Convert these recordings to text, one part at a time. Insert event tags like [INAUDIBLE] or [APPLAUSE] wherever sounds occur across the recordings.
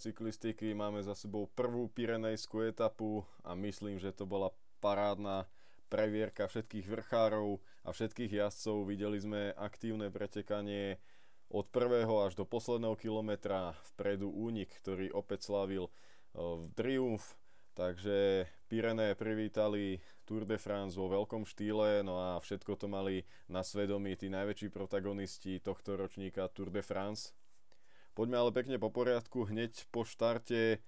Cyklistiky, máme za sebou prvú Pirenejskú etapu a myslím, že to bola parádna previerka všetkých vrchárov a všetkých jazdcov. Videli sme aktívne pretekanie od prvého až do posledného kilometra vpredu únik, ktorý opäť slavil v triumf. Takže Pirene privítali Tour de France vo veľkom štýle, no a všetko to mali na svedomí tí najväčší protagonisti tohto ročníka Tour de France. Poďme ale pekne po poriadku. Hneď po štarte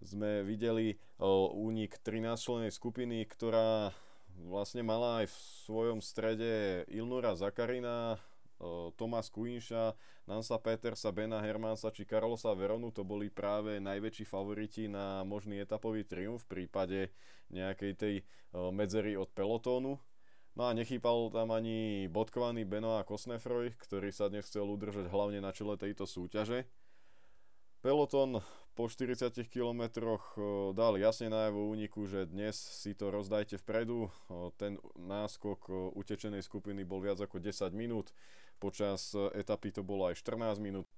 sme videli únik 13 členej skupiny, ktorá vlastne mala aj v svojom strede Ilnura Zakarina, Tomás Kuinša, Nansa Petersa, Bena Hermansa či Carlosa Veronu to boli práve najväčší favoriti na možný etapový triumf v prípade nejakej tej medzery od pelotónu. No a nechýpal tam ani bodkovaný Benoa Kosnefroj, ktorý sa dnes chcel udržať hlavne na čele tejto súťaže. Peloton po 40 km dal jasne najavo úniku, že dnes si to rozdajte vpredu. Ten náskok utečenej skupiny bol viac ako 10 minút. Počas etapy to bolo aj 14 minút.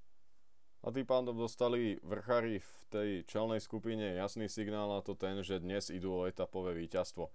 A tým pádom dostali vrchári v tej čelnej skupine jasný signál na to ten, že dnes idú o etapové víťazstvo.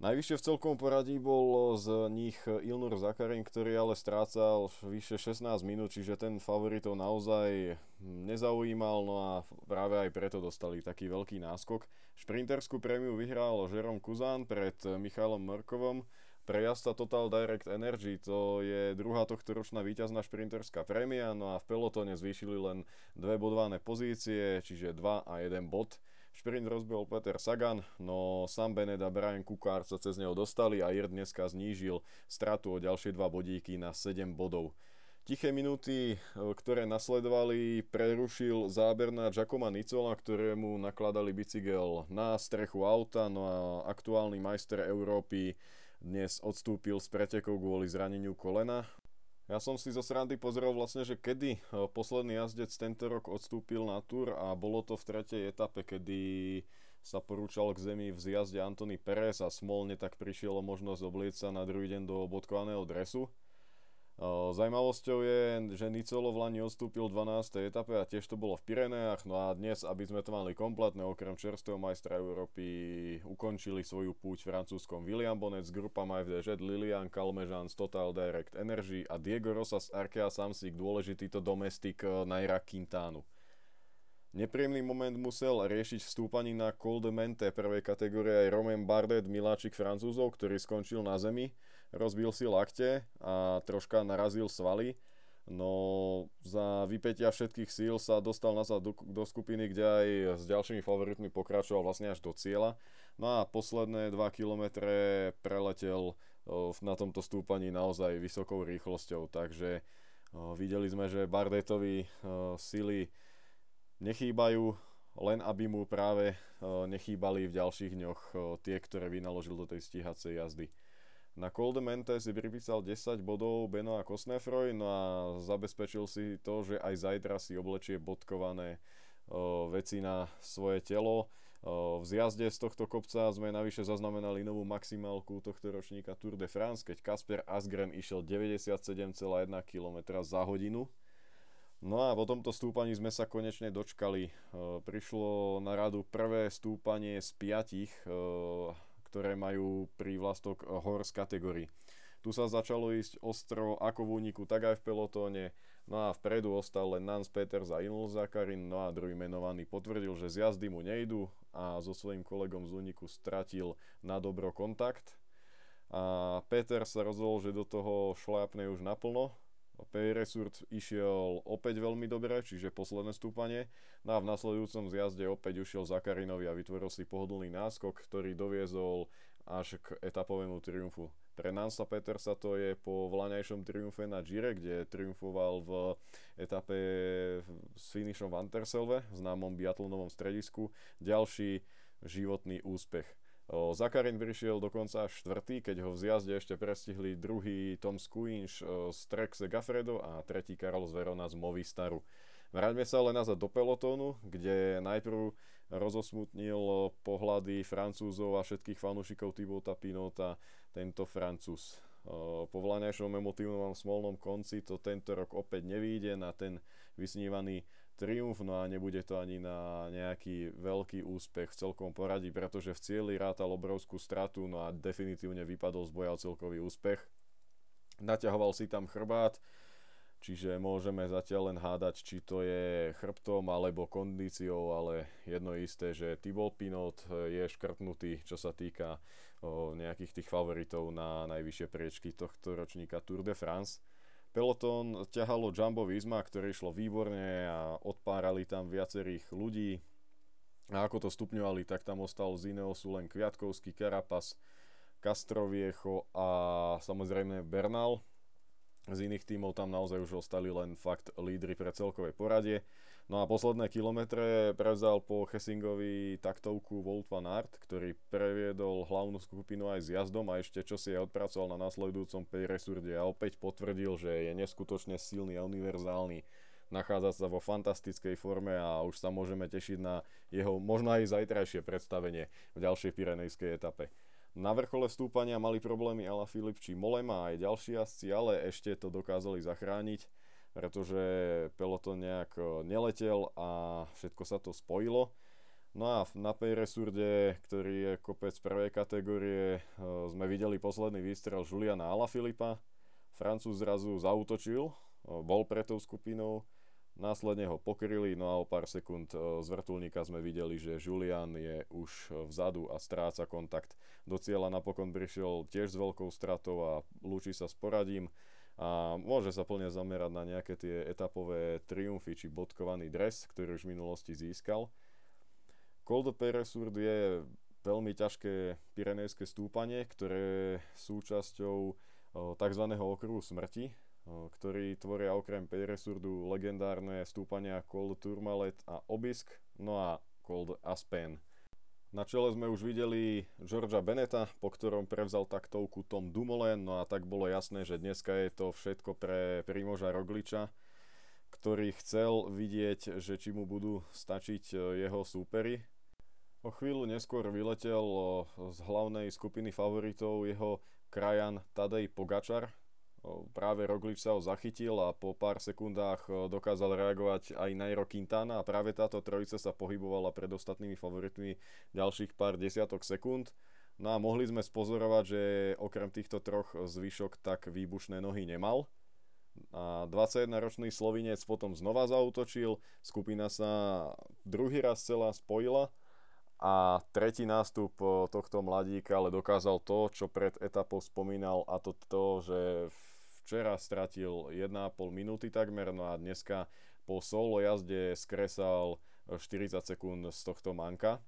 Najvyššie v celkom poradí bol z nich Ilnur Zakarin, ktorý ale strácal vyše 16 minút, čiže ten favoritov naozaj nezaujímal, no a práve aj preto dostali taký veľký náskok. Šprinterskú prémiu vyhral Žerom Kuzán pred Michalom Mrkovom. Pre jazda Total Direct Energy to je druhá tohto ročná víťazná šprinterská prémia, no a v pelotone zvýšili len dve bodované pozície, čiže 2 a 1 bod. Šprint rozbil Peter Sagan, no Sam Bennett a Brian Kukár sa cez neho dostali a Ir dneska znížil stratu o ďalšie dva bodíky na 7 bodov. Tiché minúty, e, ktoré nasledovali, prerušil záber na Giacoma Nicola, ktorému nakladali bicykel na strechu auta, no a aktuálny majster Európy dnes odstúpil z pretekov kvôli zraneniu kolena. Ja som si zo srandy pozrel vlastne, že kedy eh, posledný jazdec tento rok odstúpil na túr a bolo to v tretej etape, kedy sa porúčal k zemi v zjazde Antony Perez a smolne tak prišiel o možnosť oblieť sa na druhý deň do bodkovaného dresu. Zajímavosťou je, že Nicolo v Lani odstúpil v 12. etape a tiež to bolo v Pireneách, no a dnes, aby sme to mali kompletné, okrem čerstvého majstra Európy, ukončili svoju púť francúzskom William Bonnet z grupa FDŽ, Lilian Calmejean z Total Direct Energy a Diego Rosa z Arkea Samsic, dôležitý to domestik eh, Naira Quintánu. Nepríjemný moment musel riešiť vstúpaní na Col de Mente prvej kategórie aj Romain Bardet, miláčik francúzov, ktorý skončil na zemi rozbil si lakte a troška narazil svaly. No za vypetia všetkých síl sa dostal nazad do, do skupiny, kde aj s ďalšími favoritmi pokračoval vlastne až do cieľa. No a posledné 2 km preletel na tomto stúpaní naozaj vysokou rýchlosťou, takže videli sme, že Bardetovi sily nechýbajú, len aby mu práve nechýbali v ďalších dňoch tie, ktoré vynaložil do tej stíhacej jazdy. Na Col de Mente si pripísal 10 bodov Beno a Kosnefroj, no a zabezpečil si to, že aj zajtra si oblečie bodkované o, veci na svoje telo. O, v zjazde z tohto kopca sme navyše zaznamenali novú maximálku tohto ročníka Tour de France, keď Kasper Asgren išiel 97,1 km za hodinu. No a po tomto stúpaní sme sa konečne dočkali. Prišlo na radu prvé stúpanie z piatich ktoré majú prívlastok horse kategórii. Tu sa začalo ísť ostro ako v úniku, tak aj v pelotóne. No a vpredu ostal len Nans Peter za Inul Zakarin, no a druhý menovaný potvrdil, že z jazdy mu nejdu a so svojím kolegom z úniku stratil na dobro kontakt. A Peter sa rozhodol, že do toho šlápne už naplno, Resurt išiel opäť veľmi dobre, čiže posledné stúpanie. No a v nasledujúcom zjazde opäť ušiel Zakarinovi a vytvoril si pohodlný náskok, ktorý doviezol až k etapovému triumfu. Pre Nansa Petersa to je po vlaňajšom triumfe na Gire, kde triumfoval v etape s finišom v Anterselve, známom biatlonovom stredisku. Ďalší životný úspech. Zakarin prišiel dokonca štvrtý, keď ho v zjazde ešte prestihli druhý Tom Skuinš z Trexe Gaffredo a tretí Carlos Verona z Movistaru. Vráťme sa ale nazad do pelotónu, kde najprv rozosmutnil pohľady Francúzov a všetkých fanúšikov Thibauta Pinota tento Francúz. Po vláňajšom emotívnom smolnom konci to tento rok opäť nevíde na ten vysnívaný triumf, no a nebude to ani na nejaký veľký úspech v celkom poradí, pretože v cieli rátal obrovskú stratu, no a definitívne vypadol z boja celkový úspech. Naťahoval si tam chrbát, čiže môžeme zatiaľ len hádať, či to je chrbtom alebo kondíciou, ale jedno isté, že Thibaut Pinot je škrtnutý, čo sa týka o, nejakých tých favoritov na najvyššie priečky tohto ročníka Tour de France. Peloton ťahalo Jumbo Visma, ktoré išlo výborne a odpárali tam viacerých ľudí. A ako to stupňovali, tak tam ostal z Ineosu len Kviatkovský, Karapas, Castroviecho a samozrejme Bernal. Z iných tímov tam naozaj už ostali len fakt lídry pre celkové poradie. No a posledné kilometre prevzal po Hessingovi taktovku Wout van Aert, ktorý previedol hlavnú skupinu aj s jazdom a ešte čo si aj odpracoval na nasledujúcom Peyresurde a opäť potvrdil, že je neskutočne silný a univerzálny. Nachádza sa vo fantastickej forme a už sa môžeme tešiť na jeho možno aj zajtrajšie predstavenie v ďalšej Pirenejskej etape. Na vrchole stúpania mali problémy Ala Filip či Molema aj ďalší jazdci, ale ešte to dokázali zachrániť pretože peloton nejak neletel a všetko sa to spojilo. No a na Peyresurde, ktorý je kopec prvej kategórie, sme videli posledný výstrel Juliana Alaphilippa. Francúz zrazu zautočil, bol pre tou skupinou, následne ho pokryli, no a o pár sekúnd z vrtulníka sme videli, že Julian je už vzadu a stráca kontakt. Do cieľa napokon prišiel tiež s veľkou stratou a lúči sa s poradím a môže sa plne zamerať na nejaké tie etapové triumfy či bodkovaný dres, ktorý už v minulosti získal. Col de Peresur je veľmi ťažké pyrenejské stúpanie, ktoré sú súčasťou tzv. okruhu smrti, ktorý tvoria okrem Peresurdu legendárne stúpania Col Tourmalet a Obisk, no a Col Aspen. Na čele sme už videli Georgia Beneta, po ktorom prevzal taktovku Tom Dumoulin, no a tak bolo jasné, že dneska je to všetko pre Primoža Rogliča, ktorý chcel vidieť, že či mu budú stačiť e, jeho súpery. O chvíľu neskôr vyletel z hlavnej skupiny favoritov jeho krajan Tadej Pogačar, práve Roglič sa ho zachytil a po pár sekundách dokázal reagovať aj Nairo Quintana a práve táto trojica sa pohybovala pred ostatnými favoritmi ďalších pár desiatok sekúnd. No a mohli sme spozorovať, že okrem týchto troch zvyšok tak výbušné nohy nemal. A 21-ročný Slovinec potom znova zautočil, skupina sa druhý raz celá spojila a tretí nástup tohto mladíka ale dokázal to, čo pred etapou spomínal a to to, že včera stratil 1,5 minúty takmer, no a dneska po solo jazde skresal 40 sekúnd z tohto manka.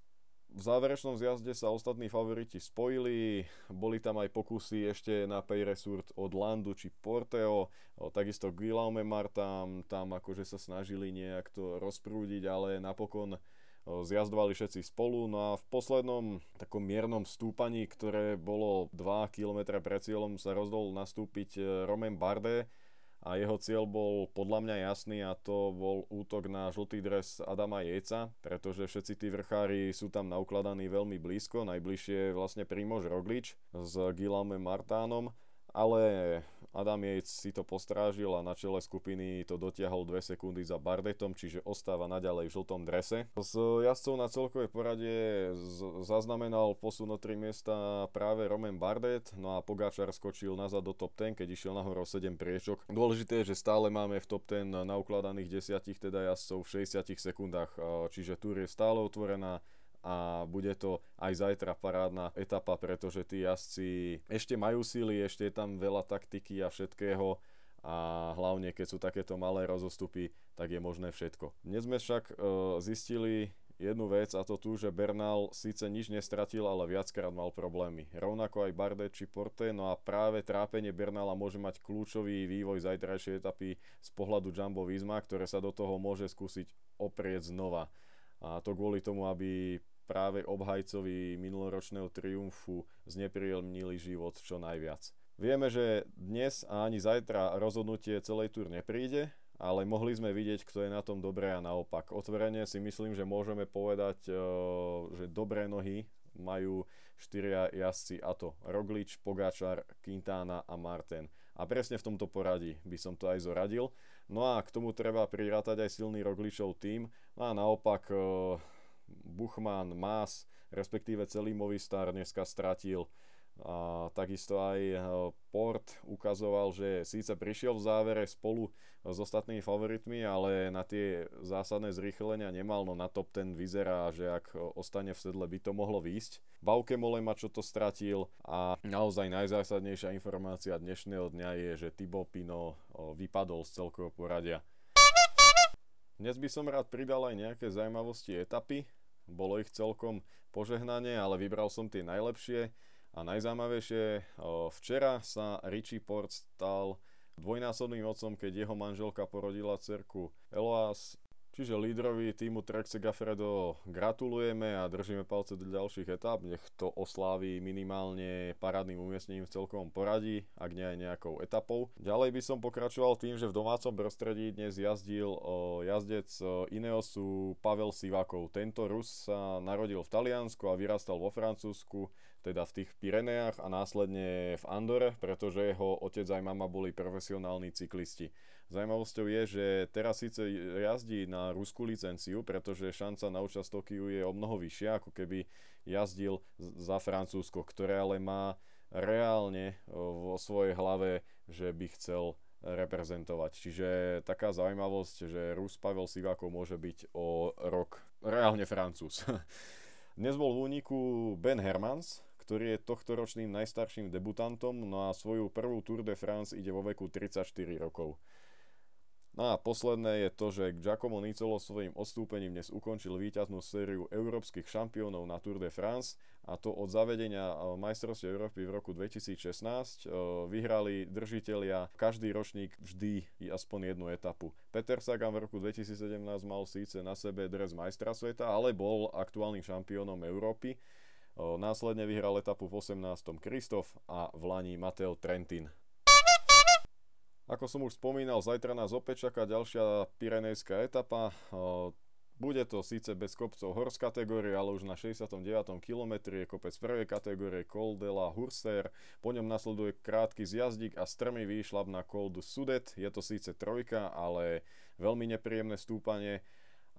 V záverečnom zjazde sa ostatní favoriti spojili, boli tam aj pokusy ešte na Peyresurt od Landu či Porteo, takisto Guillaume Martam tam akože sa snažili nejak to rozprúdiť, ale napokon zjazdovali všetci spolu. No a v poslednom takom miernom stúpaní, ktoré bolo 2 km pred cieľom, sa rozhodol nastúpiť e, Romain Bardet a jeho cieľ bol podľa mňa jasný a to bol útok na žltý dres Adama Jejca, pretože všetci tí vrchári sú tam naukladaní veľmi blízko, najbližšie je vlastne Primož Roglič s Guillaume Martánom ale Adam Yates si to postrážil a na čele skupiny to dotiahol 2 sekundy za Bardetom, čiže ostáva naďalej v žltom drese. S jazdcov na celkovej poradie zaznamenal posun o 3 miesta práve Roman Bardet, no a Pogačar skočil nazad do top 10, keď išiel nahor o 7 priečok. Dôležité je, že stále máme v top 10 naukladaných desiatich teda jazdcov v 60 sekundách, čiže túr je stále otvorená a bude to aj zajtra parádna etapa, pretože tí jazdci ešte majú síly, ešte je tam veľa taktiky a všetkého a hlavne keď sú takéto malé rozostupy, tak je možné všetko. Dnes sme však e, zistili jednu vec a to tu, že Bernal síce nič nestratil, ale viackrát mal problémy. Rovnako aj Bardet či Porte, no a práve trápenie Bernala môže mať kľúčový vývoj zajtrajšej etapy z pohľadu Jumbo Visma, ktoré sa do toho môže skúsiť oprieť znova. A to kvôli tomu, aby práve obhajcovi minuloročného triumfu znepríjemnili život čo najviac. Vieme, že dnes a ani zajtra rozhodnutie celej túr nepríde, ale mohli sme vidieť, kto je na tom dobré a naopak. Otvorene si myslím, že môžeme povedať, e, že dobré nohy majú štyria jazdci a to Roglič, Pogačar, Quintana a Martin. A presne v tomto poradí by som to aj zoradil. No a k tomu treba prirátať aj silný Rogličov tým. No a naopak e, Buchmann, Maas, respektíve celý Movistar dneska stratil a takisto aj e, Port ukazoval, že síce prišiel v závere spolu s ostatnými favoritmi, ale na tie zásadné zrýchlenia nemal, no na top ten vyzerá, že ak ostane v sedle by to mohlo výjsť. Bauke Molema čo to stratil a naozaj najzásadnejšia informácia dnešného dňa je, že Thibaut Pino vypadol z celkového poradia. Dnes by som rád pridal aj nejaké zaujímavosti etapy. Bolo ich celkom požehnanie, ale vybral som tie najlepšie. A najzaujímavejšie, včera sa Richie Port stal dvojnásobným otcom, keď jeho manželka porodila cerku Eloas. Čiže lídrovi týmu Trek Segafredo gratulujeme a držíme palce do ďalších etap. Nech to oslávi minimálne parádnym umiestnením v celkovom poradí, ak nie aj nejakou etapou. Ďalej by som pokračoval tým, že v domácom prostredí dnes jazdil jazdec Ineosu Pavel Sivakov. Tento Rus sa narodil v Taliansku a vyrastal vo Francúzsku teda v tých Pireneách a následne v Andore, pretože jeho otec aj mama boli profesionálni cyklisti. Zajímavosťou je, že teraz síce jazdí na ruskú licenciu, pretože šanca na účasť Tokiu je o mnoho vyššia, ako keby jazdil za Francúzsko, ktoré ale má reálne vo svojej hlave, že by chcel reprezentovať. Čiže taká zaujímavosť, že Rus Pavel Sivákov môže byť o rok reálne Francúz. [LAUGHS] Dnes bol v úniku Ben Hermans, ktorý je tohto ročným najstarším debutantom, no a svoju prvú Tour de France ide vo veku 34 rokov. No a posledné je to, že Giacomo Nicolo svojím odstúpením dnes ukončil víťaznú sériu európskych šampiónov na Tour de France a to od zavedenia e, majstrovstiev Európy v roku 2016 e, vyhrali držitelia každý ročník vždy aspoň jednu etapu. Peter Sagan v roku 2017 mal síce na sebe dres majstra sveta, ale bol aktuálnym šampiónom Európy. Následne vyhral etapu v 18. Kristof a v Lani Mateo Trentin. Ako som už spomínal, zajtra nás opäť čaká ďalšia Pirenejská etapa. Bude to síce bez kopcov hors kategórie, ale už na 69. kilometri je kopec prvej kategórie Col de la Hurser. Po ňom nasleduje krátky zjazdík a strmý výšlap na Col du Sudet. Je to síce trojka, ale veľmi nepríjemné stúpanie.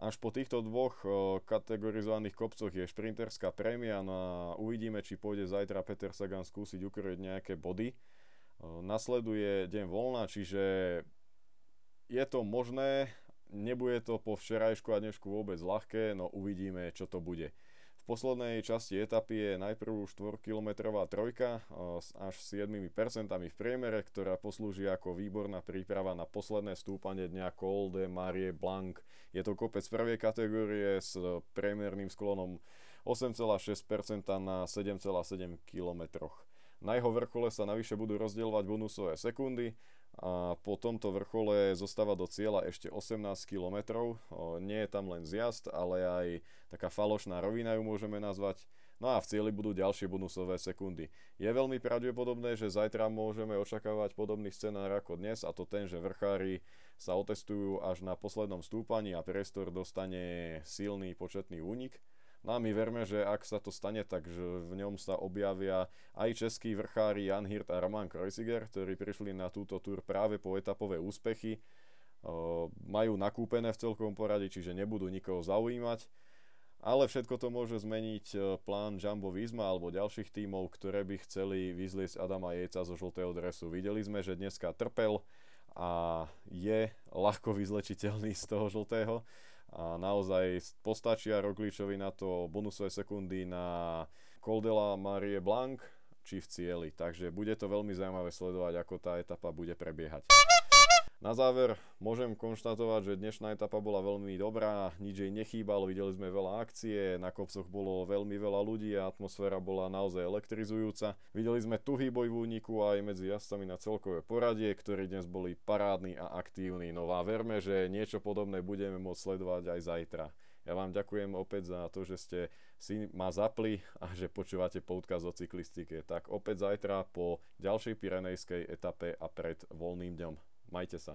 Až po týchto dvoch kategorizovaných kopcoch je šprinterská prémia no a uvidíme, či pôjde zajtra Peter Sagan skúsiť ukrojiť nejaké body. Nasleduje deň voľna, čiže je to možné, nebude to po včerajšku a dnešku vôbec ľahké, no uvidíme, čo to bude. V poslednej časti etapy je najprv 4-kilometrová trojka s až 7% v priemere, ktorá poslúži ako výborná príprava na posledné stúpanie dňa Col de Marie Blanc. Je to kopec prvej kategórie s priemerným sklonom 8,6% na 7,7 km. Na jeho vrchole sa navyše budú rozdielovať bonusové sekundy a po tomto vrchole zostáva do cieľa ešte 18 km. Nie je tam len zjazd, ale aj taká falošná rovina ju môžeme nazvať. No a v cieli budú ďalšie bonusové sekundy. Je veľmi pravdepodobné, že zajtra môžeme očakávať podobný scenár ako dnes a to ten, že vrchári sa otestujú až na poslednom stúpaní a priestor dostane silný početný únik. No a my verme, že ak sa to stane, tak v ňom sa objavia aj českí vrchári Jan Hirt a Roman Kreuziger, ktorí prišli na túto túr práve po etapové úspechy. Majú nakúpené v celkovom poradí, čiže nebudú nikoho zaujímať. Ale všetko to môže zmeniť plán Jumbo Visma alebo ďalších tímov, ktoré by chceli vyzliesť Adama Jejca zo žltého dresu. Videli sme, že dneska trpel a je ľahko vyzlečiteľný z toho žltého a naozaj postačia Rogličovi na to bonusové sekundy na Coldela Marie Blanc či v cieli. Takže bude to veľmi zaujímavé sledovať, ako tá etapa bude prebiehať. Na záver môžem konštatovať, že dnešná etapa bola veľmi dobrá, nič jej nechýbalo, videli sme veľa akcie, na kopcoch bolo veľmi veľa ľudí a atmosféra bola naozaj elektrizujúca. Videli sme tuhý boj v úniku aj medzi jazdcami na celkové poradie, ktorí dnes boli parádni a aktívni. No a verme, že niečo podobné budeme môcť sledovať aj zajtra. Ja vám ďakujem opäť za to, že ste si ma zapli a že počúvate podcast o cyklistike. Tak opäť zajtra po ďalšej pirenejskej etape a pred voľným dňom. Majte sa.